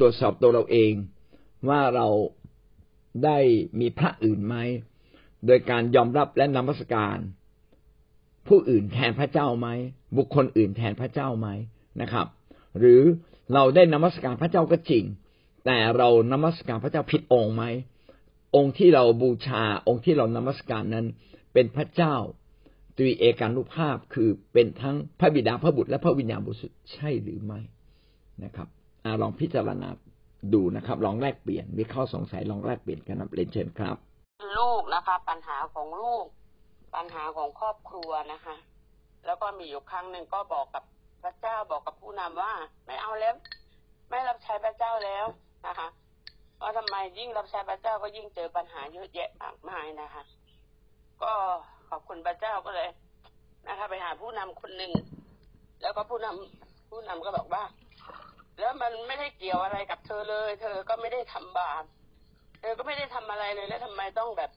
ตรวจสอบตัวเราเองว่าเราได้มีพระอื่นไหม โดยการยอมรับและนมัสการ ผู้อื่นแทนพระเจ้าไหม บุคคลอื่นแทนพระเจ้าไหมนะครับ หรือเราได้นมัสการพระเจ้าก็จริง แต่เรานมัสการพระเจ้าผิดองค์ไหม องค์ที่เราบูชาองค์ที่เรานมัสการนั้น เป็นพระเจ้าตรีเอกานุภาพคือเป็นทั้งพระบิดาพระบุตรและพระวิญญาณบริสุทธิ์ใช่หรือไม่นะครับ ลองพิจารณาดูนะครับ ลองแลกเปลี่ยนมีข้อสงสัยลองแลกเปลี่ยนกันนะเรียนเชิญครับ ลูกนะคะ ปัญหาของลูก ปัญหาของครอบครัวนะคะ แล้วก็มีอยู่ครั้งหนึ่งก็บอกกับพระเจ้าบอกกับผู้นำว่า ไม่เอาแล้วไม่รับใช้พระเจ้าแล้วนะคะว่าทำไมยิ่งรับใช้พระเจ้าก็ยิ่งเจอปัญหาเยอะแยะมากมายนะคะ ก็ขอบคุณพระเจ้าก็เลยนะคะ ไปหาผู้นำคนหนึ่งแล้วก็ผู้นำผู้นำก็บอกว่า แล้วมันไม่ได้เกี่ยวอะไรกับเธอเลย เธอก็ไม่ได้ทำบาปเธอก็ไม่ได้ทำอะไรเลยแล้วทำไมต้องแบบ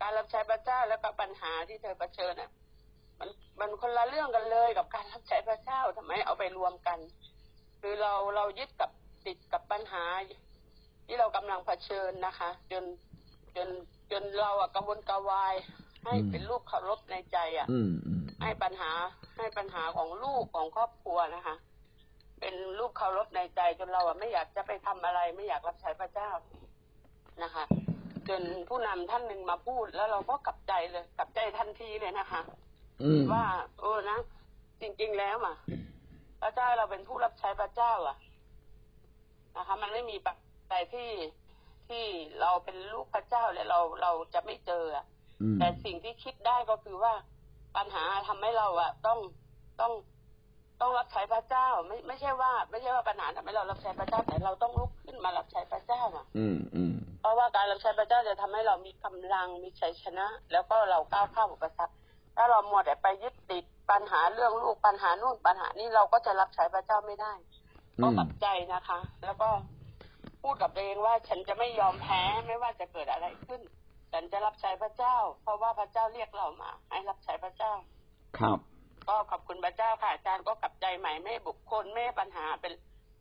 การรับใช้พระเจ้าแล้วก็ปัญหาที่เธอเผชิญอะ มันมันคนละเรื่องกันเลยกับการรับใช้พระเจ้าทำไมเอาไปรวมกัน คือเราเรายึดกับติดกับปัญหา ที่เรากำลังเผชิญนะคะ จนจนจนเราอะกระวนกระวาย ให้เป็นลูกเคารพในใจอะอืมอืมให้ปัญหาให้ปัญหาของลูกของครอบครัวนะคะ เป็นลูกเคารพในใจจนเราอะไม่อยากจะไปทำอะไร ไม่อยากรับใช้พระเจ้านะคะ จนผู้นำท่านหนึ่งมาพูด แล้วเราก็กลับใจเลยกลับใจทันทีเลยนะคะอืมว่าเออนะจริง ๆ แล้วอะพระเจ้าเราเป็นผู้รับใช้พระเจ้า อะ นะคะ มันไม่มีปัจจัยที่ที่เราเป็นลูกพระเจ้าและเราเราจะไม่เจออะอืมแต่สิ่งที่คิดได้ก็คือว่าปัญหาทำให้เราอะ ต้องต้อง ต้องรับใช้พระเจ้า ไม่ไม่ใช่ว่า ไม่ใช่ว่าปัญหาทำให้เรารับใช้พระเจ้าแต่เราต้องลุกขึ้นมารับใช้พระเจ้าอะอืมอืมเพราะว่าการรับใช้พระเจ้าจะทำให้เรามีกำลังมีชัยชนะ แล้วก็เราก้าวข้ามอุปสรรคถ้าเรามัวแต่ไปยึดติดปัญหาเรื่องลูกปัญหานู่นปัญหานี่เราก็จะรับใช้พระเจ้าไม่ได้ก็กลับใจนะคะ แล้วก็พูดกับตัวเองว่าฉันจะไม่ยอมแพ้ไม่ว่าจะเกิดอะไรขึ้น ฉันจะรับใช้พระเจ้า เพราะว่าพระเจ้าเรียกเรามา ให้รับใช้พระเจ้า ครับ ก็ขอบคุณพระเจ้าค่ะอาจารย์ก็กลับใจใหม่ไม่บุคคลไม่ปัญหาเป็น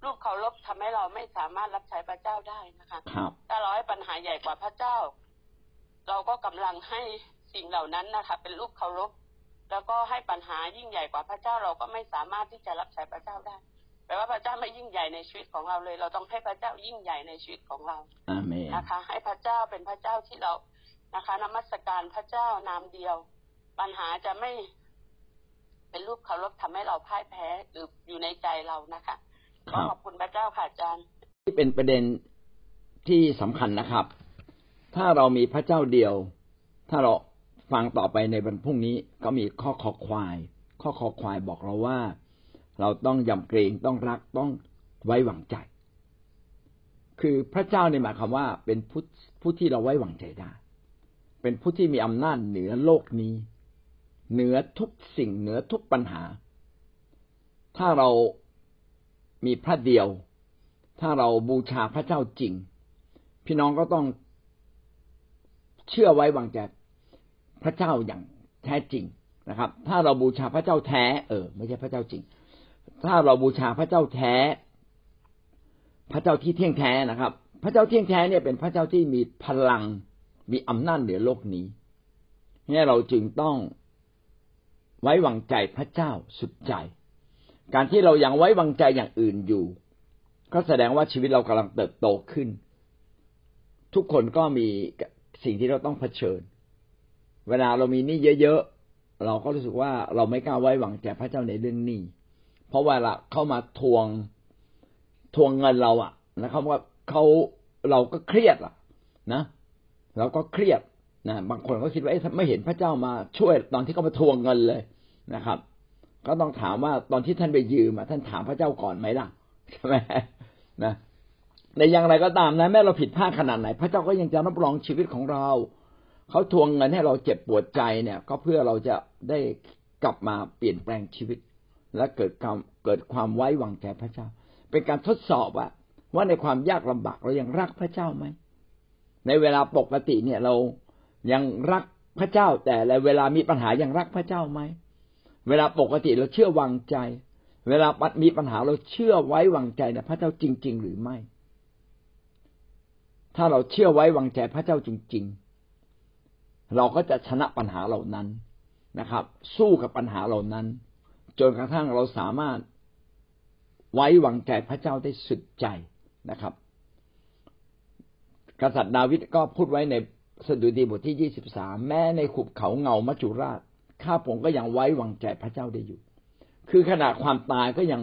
รูปเคารพทำให้เราไม่สามารถรับใช้พระเจ้าได้นะคะครับถ้าเราให้ปัญหาใหญ่กว่าพระเจ้า เราก็กำลังให้สิ่งเหล่านั้นนะคะ เป็นรูปเคารพแล้วก็ให้ปัญหายิ่งใหญ่กว่าพระเจ้าเราก็ไม่สามารถที่จะรับใช้พระเจ้าได้แปลว่าพระเจ้าไม่ยิ่งใหญ่ในชีวิตของเราเลย เราต้องให้พระเจ้ายิ่งใหญ่ในชีวิตของเราอาเมนนะคะ ให้พระเจ้าเป็นพระเจ้าที่เรานะคะนมัสการพระเจ้านามเดียว ปัญหาจะไม่ เป็นรูปเคารพทำให้เราพ่ายแพ้หรืออยู่ในใจเรานะคะคก็รับขอบคุณพระเจ้าค่ะอาจารย์ที่เป็นประเด็นที่สำคัญนะครับ ถ้าเรามีพระเจ้าเดียว ถ้าเราฟังต่อไปในวันพรุ่งนี้ก็มีข้อคอควาย ข้อคอควายบอกเราว่า เราต้องยำเกรงต้องรักต้องไว้วางใจ คือพระเจ้าในยหมายความว่าเป็นผู้ผู้ที่เราไว้วางใจได้ เป็นผู้ที่มีอำนาจเหนือโลกนี้ เหนือทุกสิ่งเหนือทุกปัญหา ถ้าเรามีพระเดียว ถ้าเราบูชาพระเจ้าจริง พี่น้องก็ต้องเชื่อไว้วางใจพระเจ้าอย่างแท้จริงนะครับ ถ้าเราบูชาพระเจ้าแท้ เออ ไม่ใช่พระเจ้าจริง ถ้าเราบูชาพระเจ้าแท้ พระเจ้าที่เที่ยงแท้นะครับ พระเจ้าเที่ยงแท้เนี่ยเป็นพระเจ้าที่มีพลังมีอำนาจเหนือโลกนี้เนี่ยเราจึงต้อง ไว้วางใจพระเจ้าสุดใจ การที่เรายังไว้วางใจอย่างอื่นอยู่ ก็แสดงว่าชีวิตเรากำลังเติบโตขึ้น ทุกคนก็มีสิ่งที่เราต้องเผชิญ เวลาเรามีหนี้เยอะๆเราก็รู้สึกว่าเราไม่กล้าไว้วางใจพระเจ้าในเรื่องหนี้เพราะเวลาเข้ามาทวงทวงเงินเราอะนะครับว่าเขาเราก็เครียดอะนะเราก็เครียดนะบางคนก็คิดว่าเอ๊ะไม่เห็นพระเจ้ามาช่วยตอนที่เขามาทวงเงินเลย นะครับ ก็ต้องถามว่าตอนที่ท่านไปยืมท่านถามพระเจ้าก่อนไหมล่ะใช่ไหมนะในอย่างไรก็ตามนะแม้เราผิดพลาดขนาดไหน พระเจ้าก็ยังจะรับรองชีวิตของเรา เขาทวงเงินให้เราเจ็บปวดใจเนี่ย ก็เพื่อเราจะได้กลับมาเปลี่ยนแปลงชีวิต และเกิดความเกิดความไว้วางใจพระเจ้า เป็นการทดสอบอะว่าในความยากลำบากเรายังรักพระเจ้าไหมในเวลาปกติเนี่ยเรายังรักพระเจ้า แต่ในเวลามีปัญหายังรักพระเจ้าไหม เวลาปกติเราเชื่อวางใจ เวลามีปัญหาเราเชื่อไว้วางใจในพระเจ้าจริง ๆ หรือไม่ ถ้าเราเชื่อไว้วางใจพระเจ้าจริง ๆ เราก็จะชนะปัญหาเหล่านั้นนะครับ สู้กับปัญหาเหล่านั้น จนกระทั่งเราสามารถไว้วางใจพระเจ้าได้สุดใจนะครับ กษัตริย์ดาวิดก็พูดไว้ในสดุดีบทที่ยี่สิบสามแม้ในขุบเขาเงามัจจุราช ข้าผมก็ยังไว้วางใจพระเจ้าได้อยู่ คือขณะความตายก็ยัง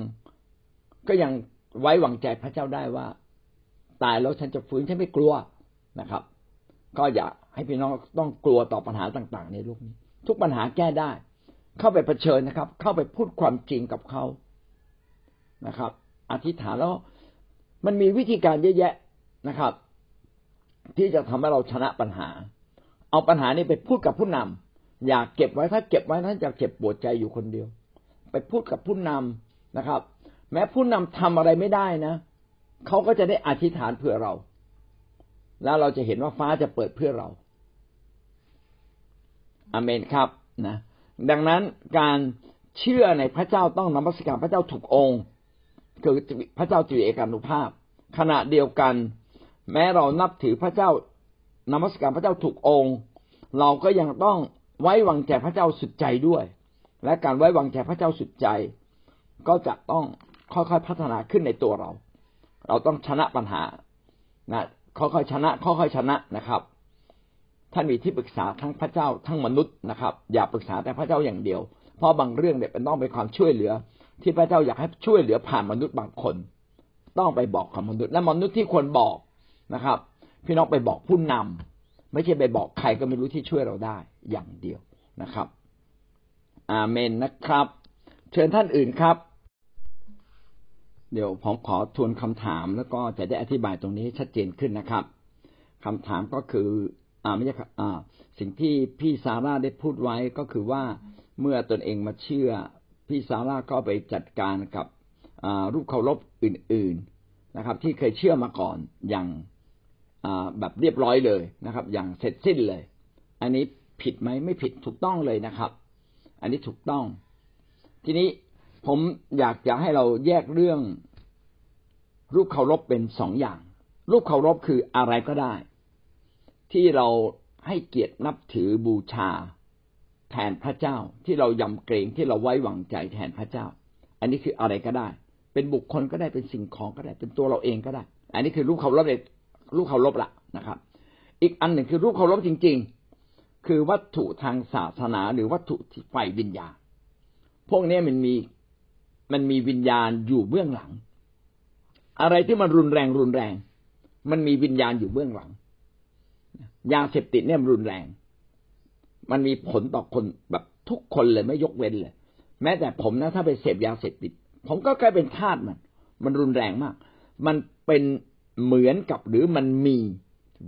ก็ยังไว้วางใจพระเจ้าได้ว่า ตายแล้วฉันจะฟื้นฉันไม่กลัวนะครับ ก็อย่าให้พี่น้องต้องกลัวต่อปัญหาต่าง ๆ ในโลกนี้ ทุกปัญหาแก้ได้ เข้าไปเผชิญนะครับ เข้าไปพูดความจริงกับเขานะครับ อธิษฐานแล้วมันมีวิธีการเยอะแยะนะครับ ที่จะทำให้เราชนะปัญหา เอาปัญหานี้ไปพูดกับผู้นำ อยากเก็บไว้ถ้าเก็บไว้ท่านจะเจ็บปวดใจอยู่คนเดียว ไปพูดกับผู้นำนะครับ แม้ผู้นำทำอะไรไม่ได้นะเขาก็จะได้อธิษฐานเพื่อเรา แล้วเราจะเห็นว่าฟ้าจะเปิดเพื่อเราอเมนครับนะ ดังนั้นการเชื่อในพระเจ้าต้องนมัสการพระเจ้าถูกองค์ คือพระเจ้าจีเอกานุภาพ ขณะเดียวกัน แม้เรานับถือพระเจ้านมัสการพระเจ้าถูกองค์ เราก็ยังต้อง ไว้วางใจพระเจ้าสุดใจด้วย และการไว้วางใจพระเจ้าสุดใจ ก็จะต้องค่อยๆพัฒนาขึ้นในตัวเรา เราต้องชนะปัญหานะค่อยๆชนะค่อยๆชนะนะครับท่านมีที่ปรึกษาทั้งพระเจ้าทั้งมนุษย์นะครับ อย่าปรึกษาแต่พระเจ้าอย่างเดียว เพราะบางเรื่องเนี่ยเป็นต้องเป็นความช่วยเหลือ ที่พระเจ้าอยากให้ช่วยเหลือผ่านมนุษย์บางคน ต้องไปบอกกับมนุษย์ และมนุษย์ที่ควรบอกนะครับ พี่น้องไปบอกผู้นำไม่ใช่ไปบอกใครก็ไม่รู้ที่ช่วยเราได้ อย่างเดียวนะครับ อาเมนนะครับ เชิญท่านอื่นครับ เดี๋ยวผมขอทวนคำถามแล้วก็จะได้อธิบายตรงนี้ให้ชัดเจนขึ้นนะครับคำถามก็คืออ่าไม่ใช่อ่า สิ่งที่พี่ซาร่าได้พูดไว้ก็คือว่าเมื่อตนเองมาเชื่อ พี่ซาร่าก็ไปจัดการกับรูปเคารพอื่น ๆนะครับ ที่เคยเชื่อมาก่อนอย่างแบบเรียบร้อยเลยนะครับ อย่างเสร็จสิ้นเลย อันนี้ ผิดไหมไม่ผิดถูกต้องเลยนะครับ อันนี้ถูกต้อง ทีนี้ผมอยากจะให้เราแยกเรื่อง รูปเคารพเป็นสองอย่าง รูปเคารพคืออะไรก็ได้ ที่เราให้เกียรตินับถือบูชา แทนพระเจ้าที่เรายำเกรงที่เราไว้วางใจแทนพระเจ้า อันนี้คืออะไรก็ได้ เป็นบุคคลก็ได้เป็นสิ่งของก็ได้ เป็นตัวเราเองก็ได้ อันนี้คือรูปเคารพเลยรูปเคารพละนะครับ อีกอันหนึ่งคือรูปเคารพจริง ๆ คือวัตถุทางศาสนา หรือวัตถุที่ไฟวิญญาณ พวกนี้มันมีมันมีวิญญาณอยู่เบื้องหลัง อะไรที่มันรุนแรงรุนแรง มันมีวิญญาณอยู่เบื้องหลัง ยาเสพติดเนี่ยรุนแรง มันมีผลต่อคนแบบทุกคนเลยไม่ยกเว้นเลย แม้แต่ผมนะถ้าไปเสพยาเสพติด ผมก็กลายเป็นทาสมัน มันรุนแรงมาก มันเป็นเหมือนกับหรือมันมี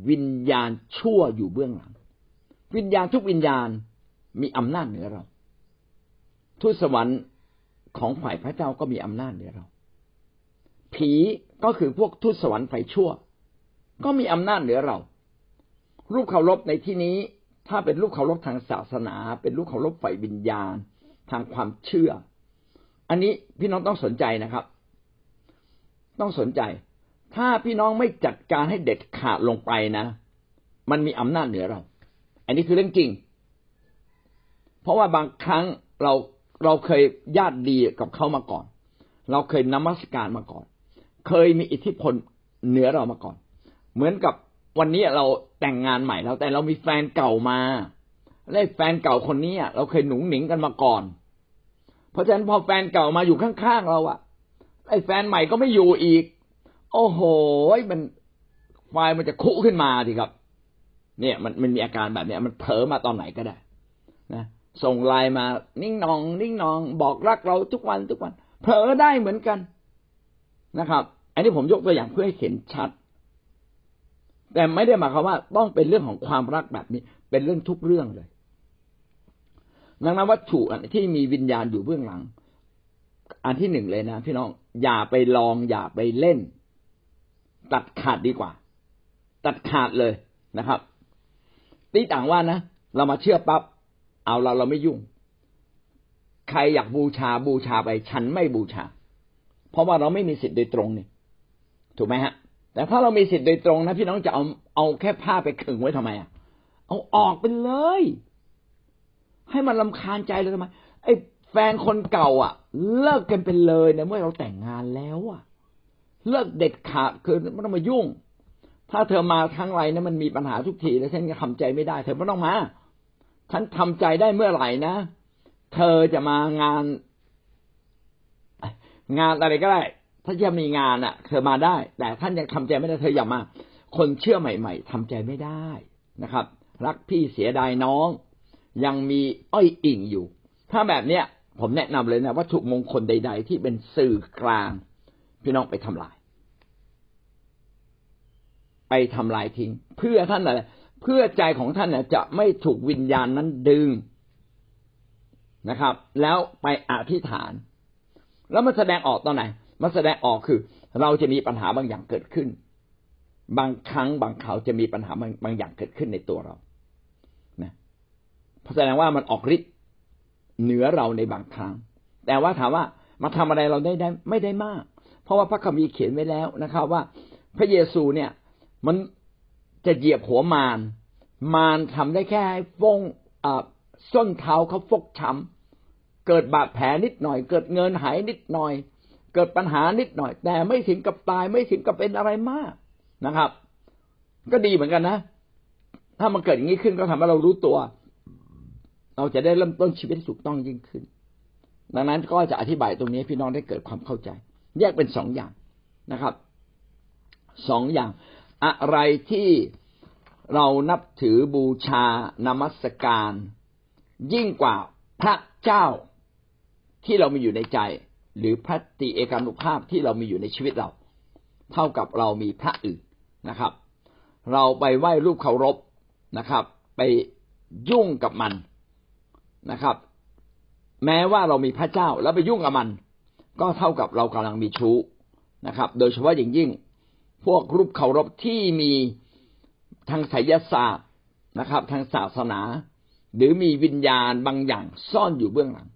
วิญญาณชั่วอยู่เบื้องหลัง วิญญาณทุกวิญญาณมีอำนาจเหนือเราทุสวรรค์ของฝ่ายพระเจ้าก็มีอำนาจเหนือเรา ผีก็คือพวกทุสวรรค์ฝ่ายชั่ว ก็มีอำนาจเหนือเรา รูปเคารพในที่นี้ถ้าเป็นรูปเคารพทางศาสนา เป็นรูปเคารพฝ่ายวิญญาณ ทางความเชื่อ อันนี้พี่น้องต้องสนใจนะครับ ต้องสนใจ ถ้าพี่น้องไม่จัดการให้เด็ดขาดลงไปนะ มันมีอำนาจเหนือเรา อันนี้คือเรื่องจริง เพราะว่าบางครั้งเราเราเคยญาติดีกับเขามาก่อน เราเคยนมัสการมาก่อน เคยมีอิทธิพลเหนือเรามาก่อน เหมือนกับวันนี้เราแต่งงานใหม่แล้วแต่เรามีแฟนเก่ามาและแฟนเก่าคนนี้เราเคยหนุ่งหนิงกันมาก่อน เพราะฉะนั้นพอแฟนเก่ามาอยู่ข้างๆเราอะไอ้แฟนใหม่ก็ไม่อยู่อีก โอ้โหมันไฟมันจะคุขึ้นมาทีครับ เนี่ยมันมันมีอาการแบบเนี้ยมันเผลอมาตอนไหนก็ได้นะส่งไลน์มา นิ่งนอง นิ่งนอง บอกรักเราทุกวันทุกวัน เผลอได้เหมือนกันนะครับ อันนี้ผมยกตัวอย่างเพื่อให้เห็นชัด แต่ไม่ได้หมายความว่าต้องเป็นเรื่องของความรักแบบนี้ เป็นเรื่องทุกเรื่องเลยดังนั้นวัตถุที่มีวิญญาณอยู่เบื้องหลัง อันที่หนึ่งเลยนะพี่น้องอย่าไปลองอย่าไปเล่น ตัดขาดดีกว่า ตัดขาดเลยนะครับ ตีต่างว่านะเรามาเชื่อปับ๊บเอาเราเราไม่ยุ่ง ใครอยากบูชาบูชาไปฉันไม่บูชา เพราะว่าเราไม่มีสิทธิ์โดยตรงนี่ถูกไหมฮะ แต่ถ้าเรามีสิทธิ์โดยตรงนะพี่น้องจะเอาเอาแค่ผ้าไปขึงไว้ทำไมอะเอาออกไปเลย ให้มันลำคาญใจเลยทำไมไอ้แฟนคนเก่า อะ เลิกกันไปเลยนะเมื่อเราแต่งงานแล้วอะ เลิกเด็ดขาดคือไม่ต้องมายุ่ง ถ้าเธอมาครั้งไรนะมันมีปัญหาทุกทีแล้วฉันก็ทำใจไม่ได้ เธอไม่ต้องมาฉันทำใจได้เมื่อไหร่นะ เธอจะมางาน งานอะไรก็ได้ ถ้าจะมีงานอะ เธอมาได้ แต่ท่านยังทำใจไม่ได้เธออย่ามา คนเชื่อใหม่ ๆทำใจไม่ได้นะครับ รักพี่เสียดายน้อง ยังมีอ้อยอิ่งอยู่ ถ้าแบบเนี้ยผมแนะนำเลยนะวัตถุมงคลใด ๆ ที่เป็นสื่อกลาง พี่น้องไปทำลาย ไปทำลายทิ้ง เพื่อท่านอะไรเพื่อใจของท่านเนี่ยจะไม่ถูกวิญญาณนั้นดึงนะครับ แล้วไปอธิษฐาน แล้วมันแสดงออกตอนไหนมันแสดงออกคือ เราจะมีปัญหาบางอย่างเกิดขึ้น บางครั้งบางเขาจะมีปัญหาบางบางอย่างเกิดขึ้นในตัวเรานะแสดงว่ามันออกฤทธิ์เหนือเราในบางครั้ง แต่ว่าถามว่ามาทำอะไรเราได้ได้ไม่ได้มาก เพราะว่าพระคัมภีร์เขียนไว้แล้วนะครับ ว่าพระเยซูเนี่ย มันจะเหยียบหัวมารมารทำได้แค่ให้ฟงส้นเท้าเขาฟกช้ำเกิดบาดแผลนิดหน่อย เกิดเงินหายนิดหน่อย เกิดปัญหานิดหน่อย แต่ไม่ถึงกับตายไม่ถึงกับเป็นอะไรมากนะครับ ก็ดีเหมือนกันนะ ถ้ามันเกิดอย่างนี้ขึ้นก็ทำให้เรารู้ตัว เราจะได้เริ่มต้นชีวิตถูกต้องยิ่งขึ้น ดังนั้นก็จะอธิบายตรงนี้พี่น้องได้เกิดความเข้าใจ แยกเป็นสองอย่างนะครับสองอย่าง อะไรที่เรานับถือบูชานมัสการ ยิ่งกว่าพระเจ้าที่เรามีอยู่ในใจ หรือพระติเอกานุภาพที่เรามีอยู่ในชีวิตเรา เท่ากับเรามีพระอื่นนะครับ เราไปไหว้รูปเคารพนะครับ ไปยุ่งกับมันนะครับ แม้ว่าเรามีพระเจ้าแล้วไปยุ่งกับมัน ก็เท่ากับเรากำลังมีชู้นะครับ โดยเฉพาะอย่างยิ่ง พวกรูปเคารพที่มีทางไสยศาสตร์นะครับ ทางศาสนา หรือมีวิญญาณบางอย่างซ่อนอยู่เบื้องหลัง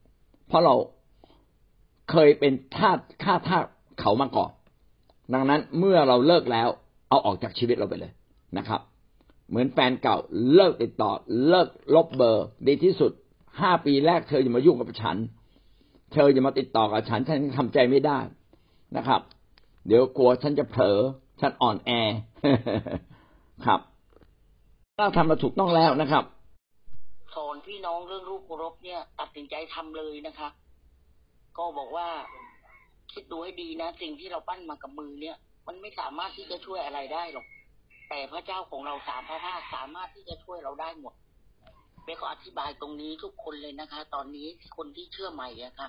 เพราะเราเคยเป็นทาสข้าทาสเขามาก่อน ดังนั้นเมื่อเราเลิกแล้ว เอาออกจากชีวิตเราไปเลยนะครับ เหมือนแฟนเก่าเลิกติดต่อ เลิกลบเบอร์ ดีที่สุดห้าปีแรกเธออย่ามายุ่งกับฉัน เธออย่ามาติดต่อกับฉันฉันทำใจไม่ได้นะครับ เดี๋ยวกลัวฉันจะเผลอ ฉันอ่อนแอครับเราทำมาถูกต้องแล้วนะครับสอนพี่น้องเรื่องรูปเคารพเนี่ย ตัดสินใจทำเลยนะคะ ก็บอกว่าคิดดูให้ดีนะ สิ่งที่เราปั้นมากับมือเนี่ย มันไม่สามารถที่จะช่วยอะไรได้หรอก แต่พระเจ้าของเราสามพระภาคสามารถที่จะช่วยเราได้หมดเบก็อธิบายตรงนี้ทุกคนเลยนะคะ ตอนนี้คนที่เชื่อใหม่อะค่ะ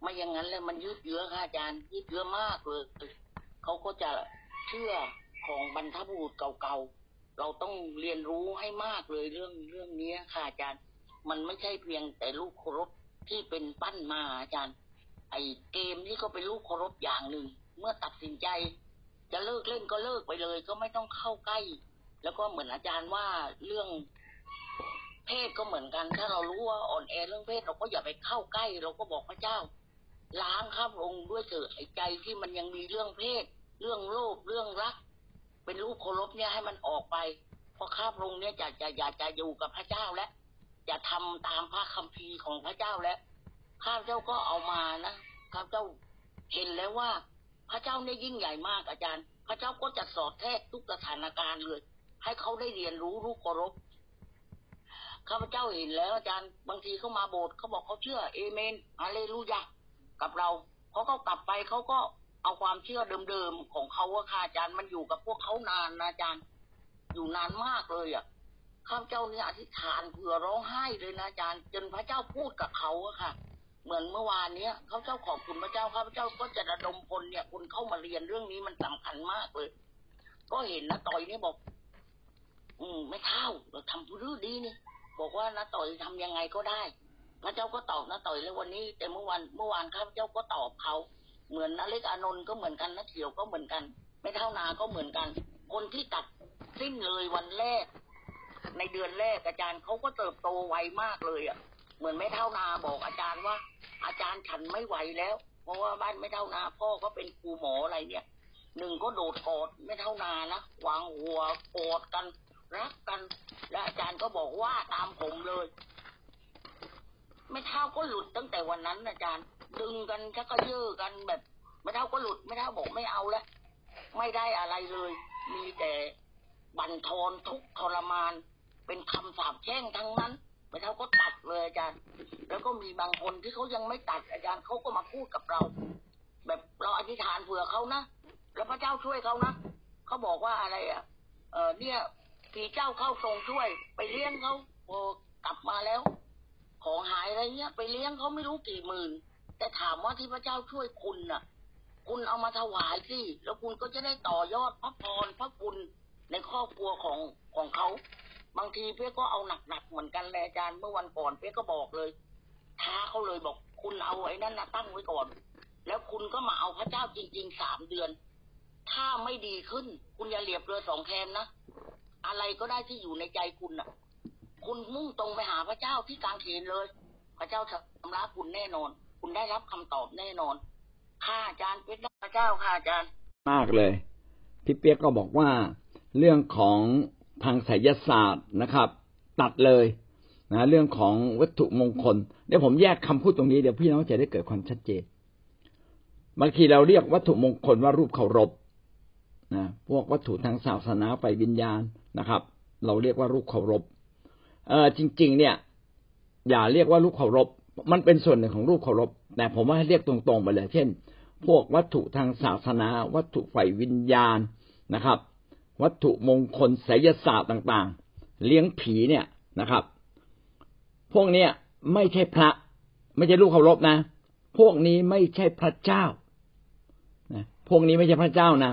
ไม่อย่างนั้นเลยมันยืดเยื้อค่ะอาจารย์ยืดเยื้อมากเลยเขาก็จะ เชื่อของบรรทบุรุษเก่าๆ เราต้องเรียนรู้ให้มากเลยเรื่องเรื่องนี้ค่ะอาจารย์ มันไม่ใช่เพียงแต่ลูกเคารพที่เป็นปั้นมาอาจารย์ ไอเกมนี่ก็เป็นลูกเคารพอย่างหนึ่ง เมื่อตัดสินใจ จะเลิกเล่นก็เลิกไปเลย ก็ไม่ต้องเข้าใกล้ แล้วก็เหมือนอาจารย์ว่าเรื่องเพศก็เหมือนกัน ถ้าเรารู้ว่าอ่อนแอเรื่องเพศเราก็อย่าไปเข้าใกล้ เราก็บอกพระเจ้า ล้างครับลงด้วยเถอะไอ้ใจที่มันยังมีเรื่องเพศ เรื่องโลภเรื่องรัก เป็นรูปเคารพเนี่ยให้มันออกไปเพราะข้าพระองค์เนี่ยจะจะอยากจะอยู่กับพระเจ้าและจะทำตามพระคัมภีร์ของพระเจ้าแล้วข้าพเจ้าก็เอามานะข้าพเจ้าเห็นแล้วว่า พระเจ้าเนี่ยยิ่งใหญ่มากอาจารย์ พระเจ้าก็จะสอดแทรกทุกสถานการณ์เลย ให้เขาได้เรียนรู้รูปเคารพข้าพเจ้าเห็นแล้วอาจารย์บางทีเขามาโบสถ์เขาบอกเขาเชื่อเอเมนอะเลลูยากับเราพอเขากลับไปเขาก็ เอาความเชื่อเดิมๆของเขาว่าค่ะอาจารย์มันอยู่กับพวกเขานานนะอาจารย์ อยู่นานมากเลยอะข้าพเจ้าเนี่ยอธิษฐานเผื่อร้องไห้เลยนะอาจารย์ จนพระเจ้าพูดกับเขาอะค่ะ เหมือนเมื่อวานเนี้ยเขาเจ้าขอบคุณพระเจ้าข้าพเจ้าก็จะระดมพลเนี่ยคุณเข้ามาเรียนเรื่องนี้มันสำคัญมากเลย ก็เห็นนะต่อยเนี่ยบอก อืมไม่เท่าเราทำรื่ดีนี่บอกว่านะต่อยทำยังไงก็ได้ พระเจ้าก็ตอบนะต่อยเลยวันนี้ แต่เมื่อวันเมื่อวานข้าพเจ้าก็ตอบเขา เหมือนนเล็กอานนท์ก็เหมือนกันนะเขียวก็เหมือนกัน ไม่เท่านาก็เหมือนกัน คนที่ตัดสิ้นเลยวันแรก ในเดือนแรกอาจารย์เขาก็เติบโตไวมากเลยอะ เหมือนไม่เท่านาบอกอาจารย์ว่าจารย์ฉันไม่ไหวแล้ว เพราะว่าบ้านไม่เท่านาพ่อก็เป็นครูหมออะไรเนี่ยหนึ่งก็โดดกอดไม่เท่านานะวางหัวกอดกันรักกัน และอาจารย์ก็บอกว่าตามผมเลย ไม่เท่าก็หลุดตั้งแต่วันนั้นอาจารย์ ดึงกันชักกระเยอกันแบบไม่เท่าก็หลุดไม่เท่าบอกไม่เอาแล้วไม่ได้อะไรเลย มีแต่บั่นทอนทุกทรมาน เป็นคำสาปแช่งทั้งนั้นไม่เท่าก็ตัดเลยอาจารย์ แล้วก็มีบางคนที่เขายังไม่ตัดอาจารย์เขาก็มาพูดกับเรา แบบเราอธิษฐานเผื่อเขานะแล้วพระเจ้าช่วยเขานะเขาบอกว่าอะไรอะ เออเนี่ยผีเจ้าเข้าทรงช่วย ไปเลี้ยงเขาพอกลับมาแล้ว ของหายอะไรเงี้ย ไปเลี้ยงเขาไม่รู้กี่หมื่น แต่ถามว่าที่พระเจ้าช่วยคุณน่ะ คุณเอามาถวายสิแล้วคุณก็จะได้ต่อยอดพระพรพระคุณในครอบครัวของของเขา บางทีเพื่อก็เอาหนักๆเหมือนกันเลยอาจารย์เมื่อวันก่อนเพื่อก็บอกเลยท้าเขาเลยบอกคุณเอาไอ้นั่นนะตั้งไว้ก่อน แล้วคุณก็มาเอาพระเจ้าจริงๆสามเดือน ถ้าไม่ดีขึ้น คุณอย่าเหลียบเรือสองแคมนะอะไรก็ได้ที่อยู่ในใจคุณน่ะ คุณมุ่งตรงไปหาพระเจ้าที่กลางเขนเลย พระเจ้าจะชำระคุณแน่นอน คุณได้รับคำตอบแน่นอนข้าอาจารย์เป็นพระเจ้าค่ะอาจารย์ มากเลย พี่เปียกก็บอกว่า เรื่องของทางไสยศาสตร์นะครับ ตัดเลยนะเรื่องของวัตถุมงคลเดี๋ยวผมแยกคำพูดตรงนี้เดี๋ยวพี่น้องจะได้เกิดความชัดเจนบางทีเราเรียกวัตถุมงคลว่ารูปเคารพนะพวกวัตถุทางศาสนาไฟวิญญาณนะครับ เราเรียกว่ารูปเคารพเออจริง ๆ เนี่ย อย่าเรียกว่ารูปเคารพ มันเป็นส่วนหนึ่งของรูปเคารพแต่ผมว่าให้เรียกตรงๆไปเลย เช่น พวกวัตถุทางศาสนา วัตถุไฟวิญญาณนะครับ วัตถุมงคลไสยศาสตร์ต่างๆ เลี้ยงผีเนี่ยนะครับ พวกเนี้ยไม่ใช่พระ ไม่ใช่ลูกเคารพนะ พวกนี้ไม่ใช่พระเจ้านะพวกนี้ไม่ใช่พระเจ้านะ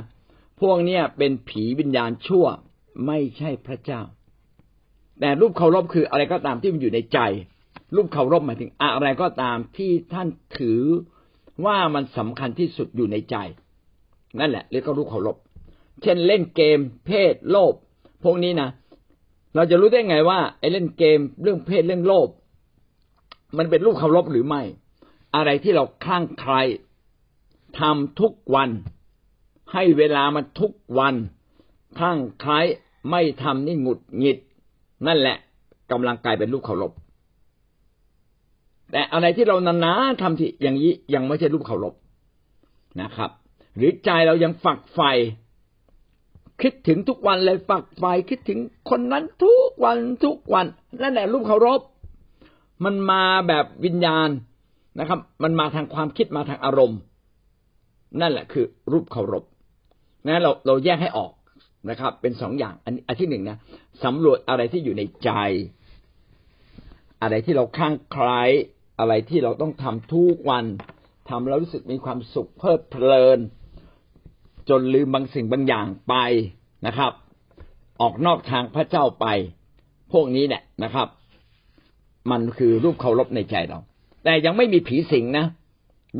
พวกเนี้ยเป็นผีวิญญาณชั่ว ไม่ใช่พระเจ้า แต่รูปเคารพคืออะไรก็ตามที่มันอยู่ในใจ รูปเคารพหมายถึงอะไรก็ตามที่ท่านถือว่ามันสำคัญที่สุดอยู่ในใจ นั่นแหละเรียกว่ารูปเคารพ เช่นเล่นเกม เพศโลภพวกนี้นะเราจะรู้ได้ไงว่าไอ้เล่นเกมเรื่องเพศเรื่องโลภมันเป็นรูปเคารพหรือไม่ อะไรที่เราคลั่งใครทำทุกวัน ให้เวลามันทุกวันคลั่งใครไม่ทำนี่หงุดหงิด นั่นแหละกำลังกลายเป็นรูปเคารพ แต่อะไรที่เรานานๆทำที่อย่างนี้ยังไม่ใช่รูปเคารพนะครับ หรือใจเรายังฝักใฝ่คิดถึงทุกวันเลยฝักใฝ่คิดถึงคนนั้นทุกวันทุกวันนั่นแหละรูปเคารพ มันมาแบบวิญญาณนะครับ มันมาทางความคิดมาทางอารมณ์ นั่นแหละคือรูปเคารพนะเราเราแยกให้ออกนะครับ เป็นสองอย่างอันอันที่หนึ่งนะสำรวจอะไรที่อยู่ในใจ อะไรที่เราข้างใคร อะไรที่เราต้องทำทุกวันทำแล้วรู้สึกมีความสุขเพลิดเพลิน จนลืมบางสิ่งบางอย่างไปนะครับ ออกนอกทางพระเจ้าไป พวกนี้เนี่ยนะครับ มันคือรูปเคารพในใจเรา แต่ยังไม่มีผีสิงนะ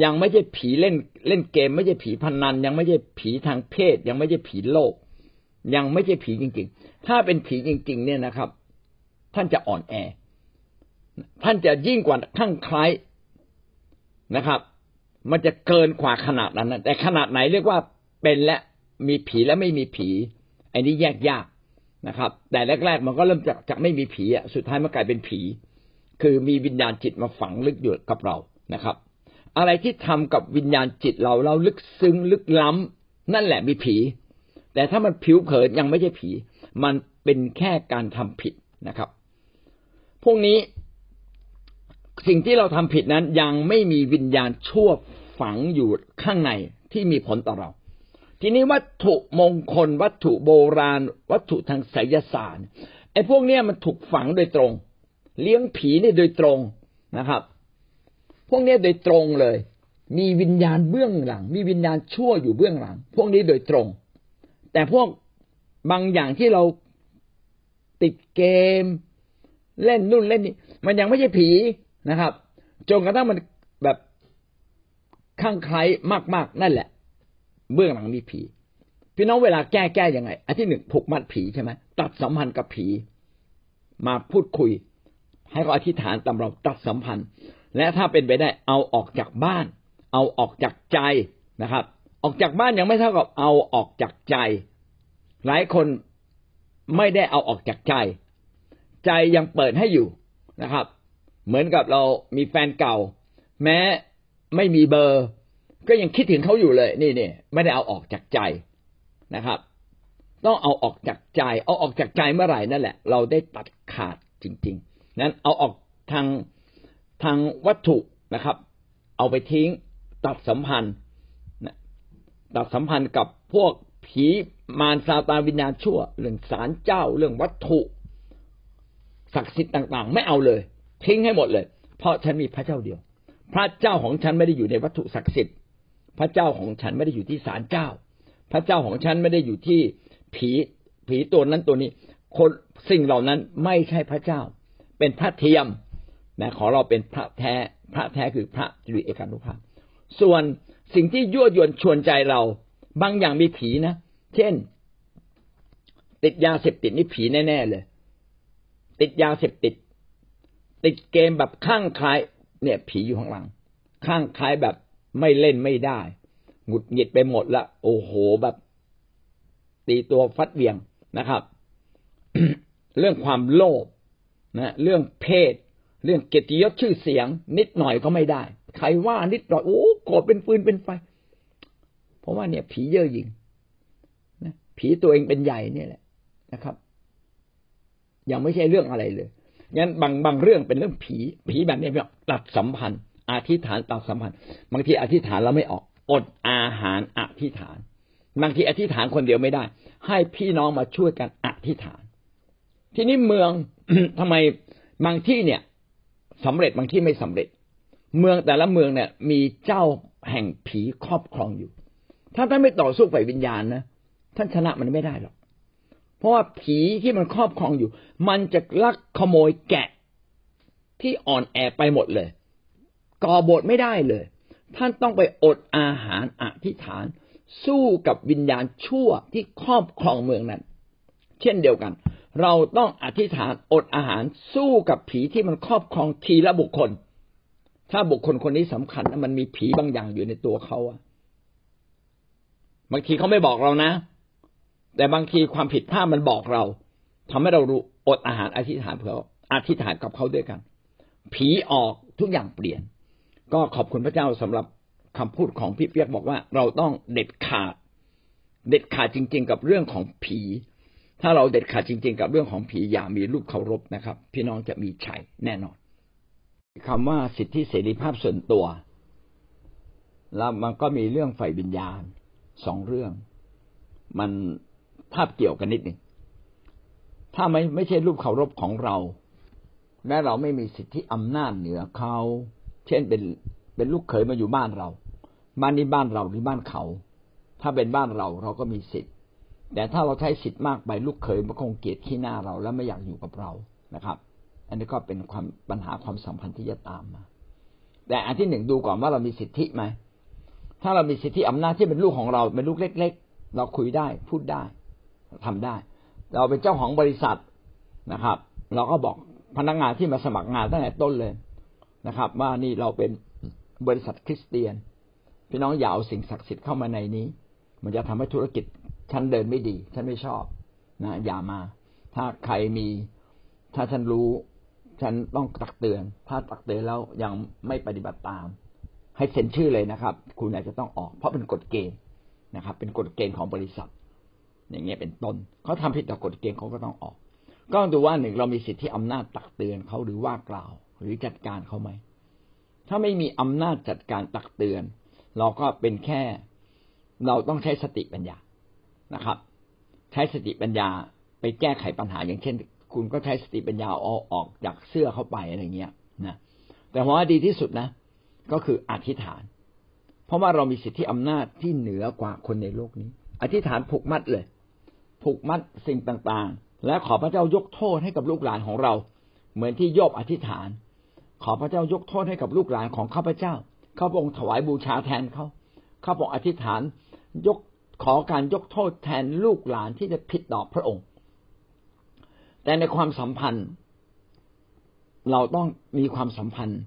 ยังไม่ใช่ผีเล่นเล่นเกม ไม่ใช่ผีพนัน ยังไม่ใช่ผีทางเพศ ยังไม่ใช่ผีโลก ยังไม่ใช่ผีจริง ๆ ถ้าเป็นผีจริง ๆ เนี่ยนะครับ ท่านจะอ่อนแอ ท่านจะยิ่งกว่าข้างใครนะครับ มันจะเกินกว่าขนาดนั้น แต่ขนาดไหนเรียกว่าเป็นและมีผีและไม่มีผี อันนี้แยกยากนะครับ แต่แรก ๆ มันก็เริ่มจากจากไม่มีผีอะสุดท้ายมันกลายเป็นผี คือมีวิญญาณจิตมาฝังลึกอยู่กับเรานะครับ อะไรที่ทำกับวิญญาณจิตเราเราลึกซึ้งลึกล้ำนั่นแหละมีผี แต่ถ้ามันผิวเผินยังไม่ใช่ผี มันเป็นแค่การทำผิดนะครับ พวกนี้ สิ่งที่เราทำผิดนั้นยังไม่มีวิญญาณชั่วฝังอยู่ข้างในที่มีผลต่อเรา ทีนี้วัตถุมงคล วัตถุโบราณ วัตถุทางไสยศาสตร์ไอ้พวกเนี้ยมันถูกฝังโดยตรง เลี้ยงผีนี่โดยตรงนะครับ พวกนี้โดยตรงเลย มีวิญญาณเบื้องหลัง มีวิญญาณชั่วอยู่เบื้องหลัง พวกนี้โดยตรง แต่พวกบางอย่างที่เราติดเกม เล่นนู่นเล่นนี่มันยังไม่ใช่ผี นะครับ จนกระทั่งมันแบบข้างใครมากๆ นั่นแหละ เบื้องหลังมีผี พี่น้องเวลาแก้แก้ยังไง อันที่หนึ่งผูกมัดผีใช่ไหมตัดสัมพันธ์กับผี มาพูดคุย ให้เขาอธิษฐานตามเราตัดสัมพันธ์ และถ้าเป็นไปได้เอาออกจากบ้าน เอาออกจากใจนะครับ ออกจากบ้านยังไม่เท่ากับเอาออกจากใจ หลายคนไม่ได้เอาออกจากใจ ใจยังเปิดให้อยู่นะครับ เหมือนกับเรามีแฟนเก่า แม้ไม่มีเบอร์ ก็ยังคิดถึงเขาอยู่เลย นี่เนี่ยไม่ได้เอาออกจากใจนะครับ ต้องเอาออกจากใจ เอาออกจากใจเมื่อไหร่นั่นแหละ เราได้ตัดขาดจริง ๆ นั้นเอาออกทางทางวัตถุนะครับ เอาไปทิ้งตัดสัมพันธ์ตัดสัมพันธ์กับพวกผีมารซาตานวิญญาณชั่ว เรื่องสารเจ้าเรื่องวัตถุศักดิ์สิทธิ์ต่าง ๆ ไม่เอาเลย ทิ้งให้หมดเลย เพราะฉันมีพระเจ้าเดียว พระเจ้าของฉันไม่ได้อยู่ในวัตถุศักดิ์สิทธิ์ พระเจ้าของฉันไม่ได้อยู่ที่ศาลเจ้า พระเจ้าของฉันไม่ได้อยู่ที่ผีผีตัวนั้นตัวนี้ คนสิ่งเหล่านั้นไม่ใช่พระเจ้า เป็นพระเทียมนะขอเราเป็นพระแท้ พระแท้คือพระจุลเอกานุภาพ ส่วนสิ่งที่ยั่วยวนชวนใจเรา บางอย่างมีผีนะ เช่น ติดยาเสพติดนี่ผีแน่ๆเลย ติดยาเสพติด ติดเกมแบบข้างคล้ายเนี่ย ผีอยู่ข้างหลัง ข้างคล้ายแบบไม่เล่นไม่ได้หงุดหงิดไปหมดละโอ้โหแบบ ตีตัวฟัดเวียงนะครับ เรื่องความโลภนะเรื่องเพศ เรื่องเกียรติยศชื่อเสียง นิดหน่อยก็ไม่ได้ ใครว่านิดหน่อยโอ้โกรธเป็นฟืนเป็นไฟเพราะว่าเนี่ย ผีเย่อหยิ่งนะผีตัวเองเป็นใหญ่เนี่ยแหละนะครับ ยังไม่ใช่เรื่องอะไรเลย งั้นบางบางเรื่องเป็นเรื่องผี ผีแบบนี้ตัดสัมพันธ์อธิษฐานตัดสัมพันธ์ บางทีอธิษฐานเราไม่ออกอดอาหารอธิษฐาน บางทีอธิษฐานคนเดียวไม่ได้ ให้พี่น้องมาช่วยกันอธิษฐาน ทีนี้เมืองทำไมบางที่เนี่ยสำเร็จบางที่ไม่สำเร็จ เมืองแต่ละเมืองเนี่ย มีเจ้าแห่งผีครอบครองอยู่ ถ้าท่านไม่ต่อสู้ฝ่ายวิญญาณนะท่านชนะมันไม่ได้หรอก เพราะว่าผีที่มันครอบครองอยู่ มันจะลักขโมยแกะที่อ่อนแอไปหมดเลย ก่อบทไม่ได้เลย ท่านต้องไปอดอาหารอธิษฐาน สู้กับวิญญาณชั่วที่ครอบครองเมืองนั้น เช่นเดียวกัน เราต้องอธิษฐานอดอาหารสู้กับผีที่มันครอบครองทีละบุคคล ถ้าบุคคลคนนี้สำคัญมันมีผีบางอย่างอยู่ในตัวเขาอะบางทีเขาไม่บอกเรานะ แต่บางทีความผิดพลาดมันบอกเราทำให้เรารู้อดอาหารอธิษฐานเพื่ออธิษฐานกับเขาด้วยกัน ผีออกทุกอย่างเปลี่ยน ก็ขอบคุณพระเจ้าสำหรับคำพูดของพี่เปียกบอกว่า เราต้องเด็ดขาด เด็ดขาดจริง ๆ กับเรื่องของผี ถ้าเราเด็ดขาดจริง ๆ กับเรื่องของผีอย่ามีรูปเคารพนะครับ พี่น้องจะมีชัยแน่นอนคำว่าสิทธิเสรีภาพส่วนตัว แล้วมันก็มีเรื่องไฟวิญญาณสองเรื่อง มัน ภาพเกี่ยวกันนิดหนึ่งถ้าไม่ไม่ใช่รูปเคารพของเรา และเราไม่มีสิทธิอำนาจเหนือเขา เช่นเป็นเป็นลูกเขยมาอยู่บ้านเรา บ้านนี้บ้านเราหรือบ้านเขา ถ้าเป็นบ้านเราเราก็มีสิทธิ์ แต่ถ้าเราใช้สิทธิ์มากไปลูกเขยมันคงเกลียดขี้หน้าเรา แล้วไม่อยากอยู่กับเรานะครับ อันนี้ก็เป็นความปัญหาความสัมพันธ์ที่จะตามมา แต่อันที่หนึ่งดูก่อนว่าเรามีสิทธิไหมถ้าเรามีสิทธิอำนาจที่เป็นลูกของเราเป็นลูกเล็ก ๆ เราคุยได้พูดได้ ทำได้ เราเป็นเจ้าของบริษัทนะครับ เราก็บอกพนักงานที่มาสมัครงานตั้งแต่ต้นเลยนะครับ ว่านี่เราเป็นบริษัทคริสเตียน พี่น้องอย่าเอาสิ่งศักดิ์สิทธิ์เข้ามาในนี้ มันจะทำให้ธุรกิจฉันเดินไม่ดีฉันไม่ชอบนะอย่ามา ถ้าใครมีถ้าฉันรู้ ฉันต้องตักเตือน ถ้าตักเตือนแล้วยังไม่ปฏิบัติตาม ให้เซ็นชื่อเลยนะครับ คุณอาจจะต้องออก เพราะเป็นกฎเกณฑ์นะครับ เป็นกฎเกณฑ์ของบริษัท อย่างเงี้ยเป็นต้นเขาทำผิดต่อกฎเกณฑ์เขาก็ต้องออก ก็ต้องดูว่าหนึ่งเรามีสิทธิอำนาจตักเตือนเขาหรือว่ากล่าว หรือจัดการเขาไหมถ้าไม่มีอำนาจจัดการตักเตือน เราก็เป็นแค่เราต้องใช้สติปัญญานะครับ ใช้สติปัญญาไปแก้ไขปัญหาอย่างเช่น คุณก็ใช้สติปัญญาเอาออกจากเสื้อเข้าไปอะไรเงี้ยนะแต่ว่าดีที่สุดนะ ก็คืออธิษฐาน เพราะว่าเรามีสิทธิอำนาจที่เหนือกว่าคนในโลกนี้ อธิษฐานผูกมัดเลย ผูกมัดสิ่งต่างๆ และขอพระเจ้ายกโทษให้กับลูกหลานของเรา เหมือนที่โยบอธิษฐาน ขอพระเจ้ายกโทษให้กับลูกหลานของข้าพเจ้าข้าพองค์ถวายบูชาแทนเขาข้าพองค์อธิษฐานยกขอการยกโทษแทนลูกหลานที่จะผิดต่อพระองค์ แต่ในความสัมพันธ์ เราต้องมีความสัมพันธ์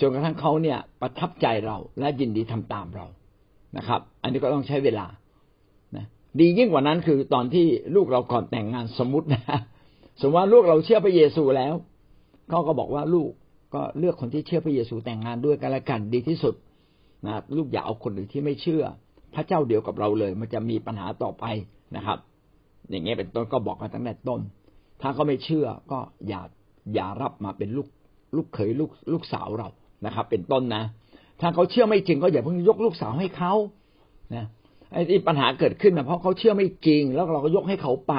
จนกระทั่งเขาเนี่ยประทับใจเราและยินดีทำตามเรานะครับ อันนี้ก็ต้องใช้เวลา ดียิ่งกว่านั้นคือตอนที่ลูกเราก่อนแต่งงานสมมตินะสมมติว่าลูกเราเชื่อพระเยซูแล้วเขาก็บอกว่าลูกก็เลือกคนที่เชื่อพระเยซูแต่งงานด้วยกันละกันดีที่สุดนะลูกอย่าเอาคนอื่นที่ไม่เชื่อ พระเจ้าเดียวกับเราเลย มันจะมีปัญหาต่อไปนะครับ อย่างเงี้ยเป็นต้นก็บอกกันตั้งแต่ต้น ถ้าเขาไม่เชื่อก็อย่าอย่ารับมาเป็นลูกลูกเขยลูกลูกสาวเรานะครับ เป็นต้นนะ ถ้าเขาเชื่อไม่จริงก็อย่าเพิ่งยกลูกสาวให้เขานะ ไอ้ที่ปัญหาเกิดขึ้นนะเพราะเขาเชื่อไม่จริง แล้วเราก็ยกให้เขาไป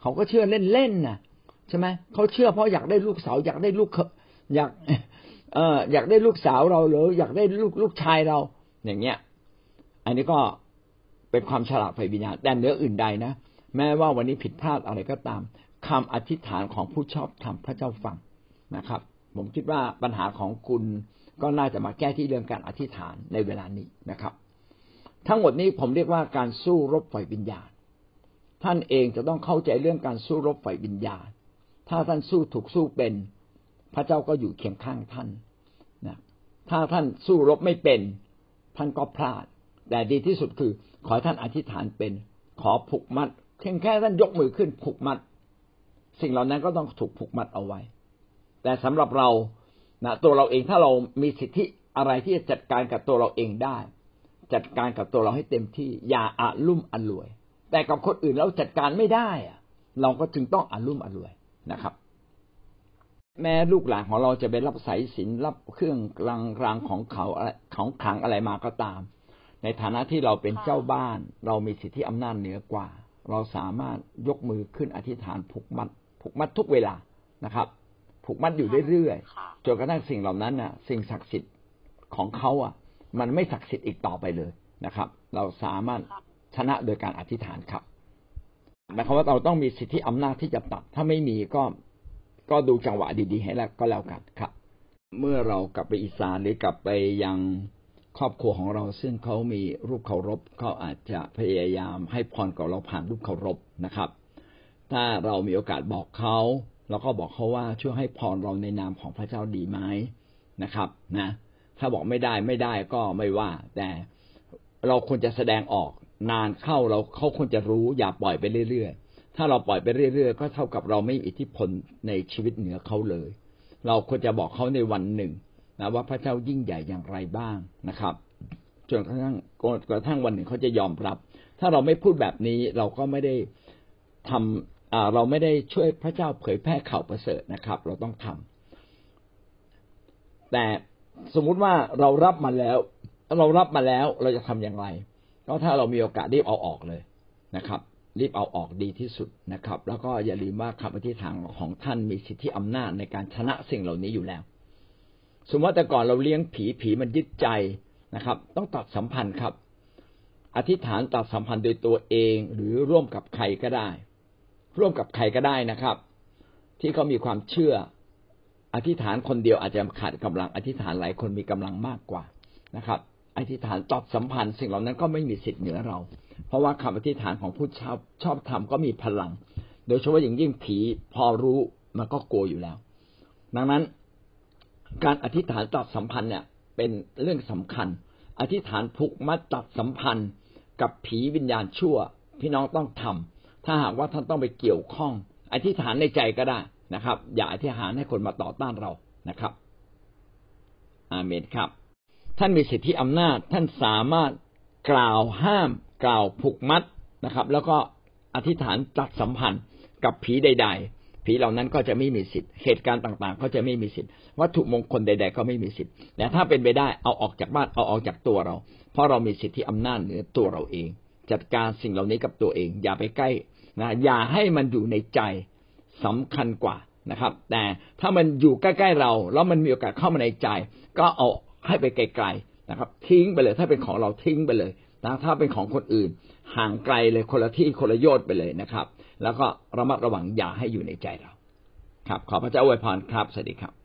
เขาก็เชื่อเล่นๆนะใช่ไหมเขาเชื่อเพราะอยากได้ลูกสาว อยากได้ลูกอยากเอออยากได้ลูกสาวเราหรืออยากได้ลูกลูกชายเรา อย่างเงี้ย อันนี้ก็เป็นความฉลาดไฟวิญญาณแต่เนื้ออื่นใดนะแม้ว่าวันนี้ผิดพลาดอะไรก็ตามคำอธิษฐานของผู้ชอบธรรมพระเจ้าฟังนะครับ ผมคิดว่าปัญหาของคุณก็น่าจะมาแก้ที่เรื่องการอธิษฐานในเวลานี้นะครับ ทั้งหมดนี้ผมเรียกว่าการสู้รบไฟวิญญาณ ท่านเองจะต้องเข้าใจเรื่องการสู้รบไฟวิญญาณ ถ้าท่านสู้ถูกสู้เป็น พระเจ้าก็อยู่เคียงข้างท่านนะถ้าท่านสู้รบไม่เป็น ท่านก็พลาด แต่ดีที่สุดคือ ขอท่านอธิษฐานเป็น ขอผูกมัดเพียงแค่ท่านยกมือขึ้นผูกมัด สิ่งเหล่านั้นก็ต้องถูกผูกมัดเอาไว้ แต่สำหรับเรานะตัวเราเองถ้าเรามีสิทธิอะไรที่จะจัดการกับตัวเราเองได้ จัดการกับตัวเราให้เต็มที่ อย่าอาลุ่มอรวย แต่กับคนอื่นเราจัดการไม่ได้อะเราก็จึงต้องอาลุ่มอรวยนะครับ แม้ลูกหลานของเราจะไปรับสายสินรับเครื่องรางรางของเขาของขังอะไรมาก็ตาม ในฐานะที่เราเป็นเจ้าบ้าน เรามีสิทธิอำนาจเหนือกว่า เราสามารถยกมือขึ้นอธิษฐานผูกมัดผูกมัดทุกเวลานะครับผูกมัดอยู่เรื่อยๆจนกระทั่งสิ่งเหล่านั้นน่ะ สิ่งศักดิ์สิทธิ์ของเขาอะ มันไม่ศักดิ์สิทธิ์อีกต่อไปเลยนะครับ เราสามารถชนะโดยการอธิษฐานครับหมายความว่าเราต้องมีสิทธิอำนาจที่จะตัด ถ้าไม่มีก็ก็ดูจังหวะดีๆให้แล้วก็แล้วกันครับ เมื่อเรากลับไปอีสานหรือกลับไปยังครอบครัวของเราซึ่งเขามีรูปเคารพเขาอาจจะพยายามให้พรกับเราผ่านรูปเคารพนะครับ ถ้าเรามีโอกาสบอกเขาเราก็บอกเขาว่าช่วยให้พรเราในนามของพระเจ้าดีไหมนะครับ นะ ถ้าบอกไม่ได้ไม่ได้ก็ไม่ว่า แต่เราควรจะแสดงออกนานเข้าเราเขาควรจะรู้อย่าปล่อยไปเรื่อยๆ ถ้าเราปล่อยไปเรื่อยๆ ก็เท่ากับเราไม่มีอิทธิพลในชีวิตเหนือเขาเลย เราควรจะบอกเขาในวันหนึ่งนะว่าพระเจ้ายิ่งใหญ่อย่างไรบ้างนะครับจนกระทั่งกระทั่งวันหนึ่งเขาจะยอมรับ ถ้าเราไม่พูดแบบนี้เราก็ไม่ได้ทำเราไม่ได้ช่วยพระเจ้าเผยแพร่ข่าวประเสริฐนะครับ เราต้องทำแต่ สมมุติว่าเรารับมาแล้ว เรารับมาแล้วเราจะทํำอย่างไร ก็ถ้าเรามีโอกาสรีบเอาออกเลยนะครับ รีบเอาออกดีที่สุดนะครับ แล้วก็อย่าลืมว่าคำอธิษฐานของท่านมีสิทธิอำนาจในการชนะสิ่งเหล่านี้อยู่แล้ว สมมติว่าแต่ก่อนเราเลี้ยงผีผีมันยึดใจนะครับ ต้องตัดสัมพันธ์ครับ อธิษฐานตัดสัมพันธ์โดยตัวเองหรือร่วมกับใครก็ได้ ร่วมกับใครก็ได้นะครับ ที่เขามีความเชื่อ อธิษฐานคนเดียวอาจจะขาดกำลัง อธิษฐานหลายคนมีกำลังมากกว่านะครับ อธิษฐานตัดสัมพันธ์ สิ่งเหล่านั้นก็ไม่มีสิทธิ์เหนือเรา เพราะว่าคำอธิษฐานของผู้ชอบชอบธรรมก็มีพลัง โดยเฉพาะอย่างยิ่งผีพอรู้มันก็กลัวอยู่แล้ว ดังนั้น การอธิษฐานตัดสัมพันธ์เนี่ยเป็นเรื่องสำคัญ อธิษฐานผูกมัดตัดสัมพันธ์ กับผีวิญญาณชั่ว พี่น้องต้องทำถ้าหากว่าท่านต้องไปเกี่ยวข้อง อธิษฐานในใจก็ได้ นะครับ อย่าอธิษฐานให้คนมาต่อต้านเรานะครับ อาเมนครับ ท่านมีสิทธิอำนาจ ท่านสามารถกล่าวห้าม กล่าวผูกมัดนะครับ แล้วก็อธิษฐานตัดสัมพันธ์กับผีใด ๆ ผีเหล่านั้นก็จะไม่มีสิทธิ์เหตุการณ์ต่างๆ ก็จะไม่มีสิทธิ์วัตถุมงคลใด ๆ ก็ไม่มีสิทธิ์แต่ถ้าเป็นไปได้เอาออกจากบ้านเอาออกจากตัวเรา เพราะเรามีสิทธิอำนาจเหนือตัวเราเอง จัดการสิ่งเหล่านี้กับตัวเอง อย่าไปใกล้นะอย่าให้มันอยู่ในใจ สำคัญกว่านะครับ แต่ถ้ามันอยู่ใกล้ๆเรา แล้วมันมีโอกาสเข้ามาในใจ ก็เอาให้ไปไกลๆนะครับ ทิ้งไปเลย ถ้าเป็นของเราทิ้งไปเลยนะถ้าเป็นของคนอื่น ห่างไกลเลยคนละที่คนละโยชน์ไปเลยนะครับ แล้วก็ระมัดระวังอย่าให้อยู่ในใจเรา ครับ ขอพระเจ้าอวยพรครับสวัสดีครับ